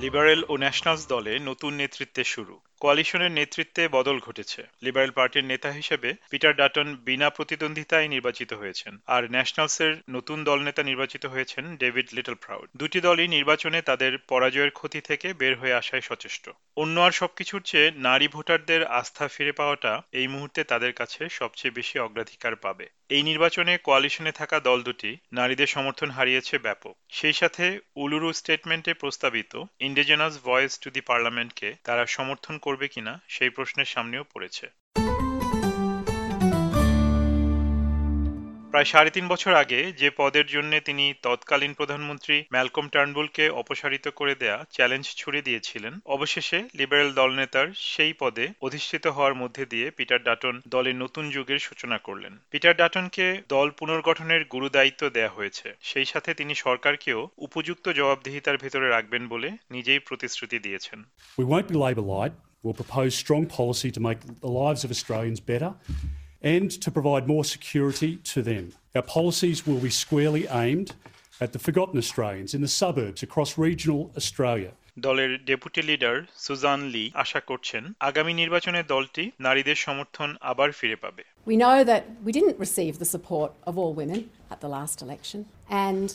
Liberal ও nationals দলে নতুন নেতৃত্বে শুরু। কোয়ালিশনের নেতৃত্বে বদল ঘটেছে। লিবারেল পার্টির নেতা হিসেবে পিটার ডাটন বিনা প্রতিদ্বন্দ্বিতায় নির্বাচিত হয়েছেন আর ন্যাশনালসের নতুন দলনেতা নির্বাচিত হয়েছেন ডেভিড লিটল প্রাউড দুটি দলই নির্বাচনে তাদের পরাজয়ের ক্ষতি থেকে বের হয়ে আসায় সচেষ্ট। অন্য আর সবকিছুর চেয়ে নারী ভোটারদের আস্থা ফিরে পাওয়াটা এই মুহূর্তে তাদের কাছে সবচেয়ে বেশি অগ্রাধিকার পাবে। এই নির্বাচনে কোয়ালিশনে থাকা দল দুটি নারীদের সমর্থন হারিয়েছে ব্যাপক। সেই সাথে উলুরু স্টেটমেন্টে প্রস্তাবিত ইন্ডিজেনাস ভয়েস টু দি পার্লামেন্টকে তারা সমর্থন করবে কিনা সেই প্রশ্নের সামনেও পড়েছে। প্রায় সাড়ে তিন বছর আগে যে পদের জন্য তিনি তৎকালীন প্রধানমন্ত্রী ম্যালকম টার্নবুলকে অপসারিত করে দেয়া চ্যালেঞ্জ ছুড়ে দিয়েছিলেন, অবশেষে লিবারেল দলনেতার সেই পদে অধিষ্ঠিত হওয়ার মধ্যে দিয়ে পিটার ডাটন দলের নতুন যুগের সূচনা করলেন। পিটার ডাটনকে দল পুনর্গঠনের গুরুদায়িত্ব দেয়া হয়েছে। সেই সাথে তিনি সরকারকেও উপযুক্ত জবাবদিহিতার ভেতরে রাখবেন বলে নিজেই প্রতিশ্রুতি দিয়েছেন। We won't be light. We'll propose strong policy to make the lives of Australians better and to provide more security to them. Our policies will be squarely aimed at the forgotten Australians in the suburbs across regional Australia. দলের deputy leader Susan লি আশা করছেন আগামী নির্বাচনে দলটি নারীদের সমর্থন আবার ফিরে পাবে We know that we didn't receive the support of all women at the last election, and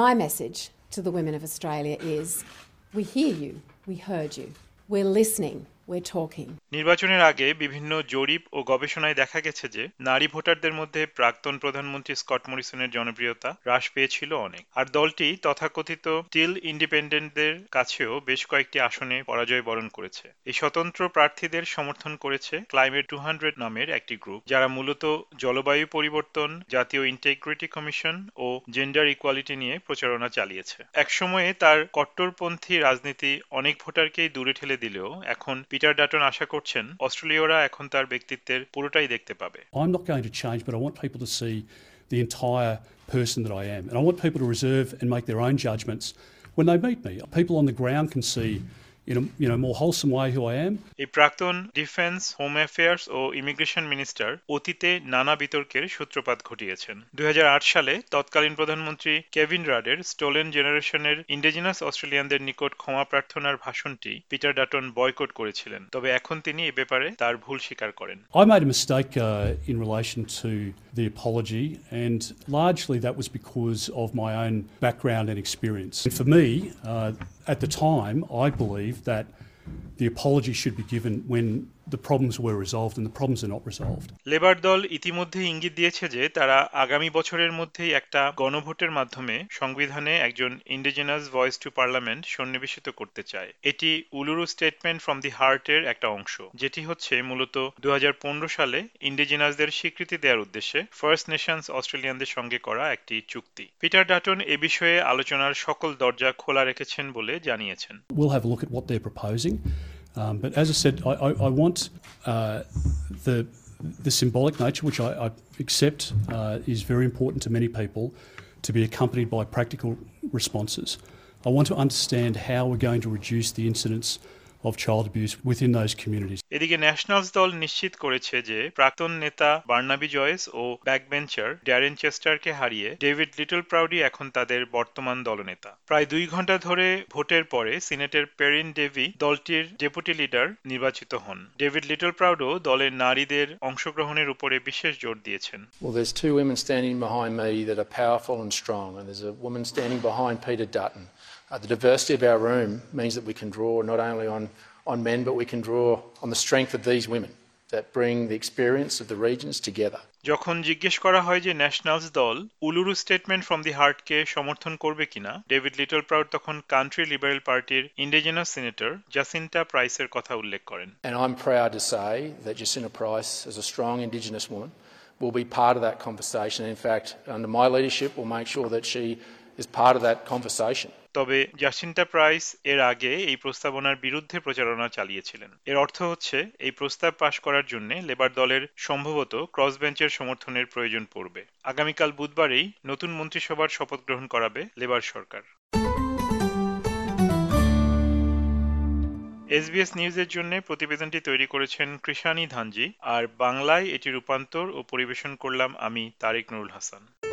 my message to the women of Australia is we hear you, we heard you, we're listening, নির্বাচনের আগে বিভিন্ন জরিপ ও গবেষণায় দেখা গেছে যে, নারী ভোটারদের মধ্যে প্রাক্তন প্রধানমন্ত্রী স্কট মরিসনের জনপ্রিয়তা হ্রাস পেয়েছিল অনেক। আর দলটি তথাকথিত টিল ইন্ডিপেন্ডেন্টদের কাছেও বেশ কয়েকটি আসনে পরাজয় বরণ করেছে। এই স্বতন্ত্র প্রার্থীদের সমর্থন করেছে ক্লাইমেট টু হান্ড্রেড নামের একটি গ্রুপ যারা মূলত জলবায়ু পরিবর্তন, জাতীয় ইন্টেগ্রিটি কমিশন ও জেন্ডার ইকুয়ালিটি নিয়ে প্রচারণা চালিয়েছে। একসময়ে তার কট্টরপন্থী রাজনীতি অনেক ভোটারকেই দূরে ঠেলে দিলেও এখন পিটার ডাটন আশা করছেন অস্ট্রেলীয়রা এখন তার ব্যক্তিত্বের পুরোটাই দেখতে পাবে I'm not going to change, but I want people to see the entire person that I am. And I want people to reserve and make their own judgments when they meet me. People on the ground can see in a you know, more wholesome way who I am. এই প্রাক্তন defence home affairs ও immigration minister অতীতে নানা বিতর্কের সূত্রপাত ঘটিয়েছেন দুই সালে তৎকালীন প্রধানমন্ত্রী কেভিন রাডের স্টোলেন জেনারেশনের ইন্ডিজিনাস অস্ট্রেলিয়ানদের নিকট ক্ষমা প্রার্থনার ভাষণটি পিটার ডাটন বয়কট করেছিলেন তবে এখন তিনি এ ব্যাপারে তার ভুল স্বীকার করেন I made a mistake uh, in relation to the apology, and largely that was because of my own background and experience. And for me, uh, at the time, I believed that the apology should be given when the problems were resolved, and the problems are not resolved. Labor দল ইতিমধ্যে ইঙ্গিত দিয়েছে যে তারা আগামী বছরের মধ্যেই একটা গণভোটের মাধ্যমে সংবিধানে একজন ইন্ডিজিনাস ভয়েস টু পার্লামেন্ট সন্নিবেশিত করতে চায় এটি উলুরু স্টেটমেন্ট ফ্রম দি হার্টের একটা অংশ যেটি হচ্ছে মূলত দু হাজার পনেরো সালে ইন্ডিজিনাসদের স্বীকৃতি দেওয়ার উদ্দেশ্যে ফার্স্ট নেশনস অস্ট্রেলিয়ানদের সঙ্গে করা একটি চুক্তি পিটার ডাটন এ বিষয়ে আলোচনার সকল দরজা খোলা রেখেছেন বলে জানিয়েছেন We'll have a look at what they're proposing. Um, but as I said, I, I, I want uh, the, the symbolic nature, which I, I accept uh, is very important to many people, to be accompanied by practical responses. I want to understand how we're going to reduce the incidence of child abuse within those communities. এদিকে Nationals দল নিশ্চিত করেছে যে প্রাক্তন নেতা Barnaby Joyce ও backbencher Darren চেস্টারকে হারিয়ে ডেভিড লিটল প্রাউডি এখন তাদের বর্তমান দলনেতা। প্রায় দুই ঘণ্টা ধরে ভোটের পরে সিনেটের পেরিন ডেভি দলটির ডেপুটি লিডার নির্বাচিত হন। ডেভিড লিটল প্রাউডও দলের নারীদের অংশগ্রহণের উপরে বিশেষ জোর দিয়েছেন. Uh, the diversity of our room means that we can draw not only on, on men, but we can draw on the strength of these women that bring the experience of the regions together. যখন জিজ্ঞেস করা হয় যে Nationals দল Uluru statement from the হার্টকে সমর্থন করবে কিনা ডেভিড লিটল প্রাউড তখন কান্ট্রি লিবারেল পার্টির ইন্ডিজিনাস সিনেটর জাসিন্টা প্রাইসের কথা উল্লেখ করেন And I'm proud to say that Jacinta Price, as a strong Indigenous woman, will be part of that conversation. In fact, under my leadership, we'll make sure that she is part of that conversation. তবে Jacinta Price এর আগে এই প্রস্তাবনার বিরুদ্ধে প্রচারণা চালিয়েছিলেন। এর অর্থ হচ্ছে, এই প্রস্তাব পাশ করার জন্য লেবার দলের সম্ভবত ক্রস বেঞ্চের সমর্থনের প্রয়োজন পড়বে। আগামীকাল বুধবারেই নতুন মন্ত্রিসভার শপথ গ্রহণ করাবে লেবার সরকার। এসবিএস নিউজের জন্য প্রতিবেদনটি তৈরি করেছেন কৃষানী ধানজি, আর বাংলায় এটি রূপান্তর ও পরিবেশন করলাম আমি তারেক নুরুল হাসান।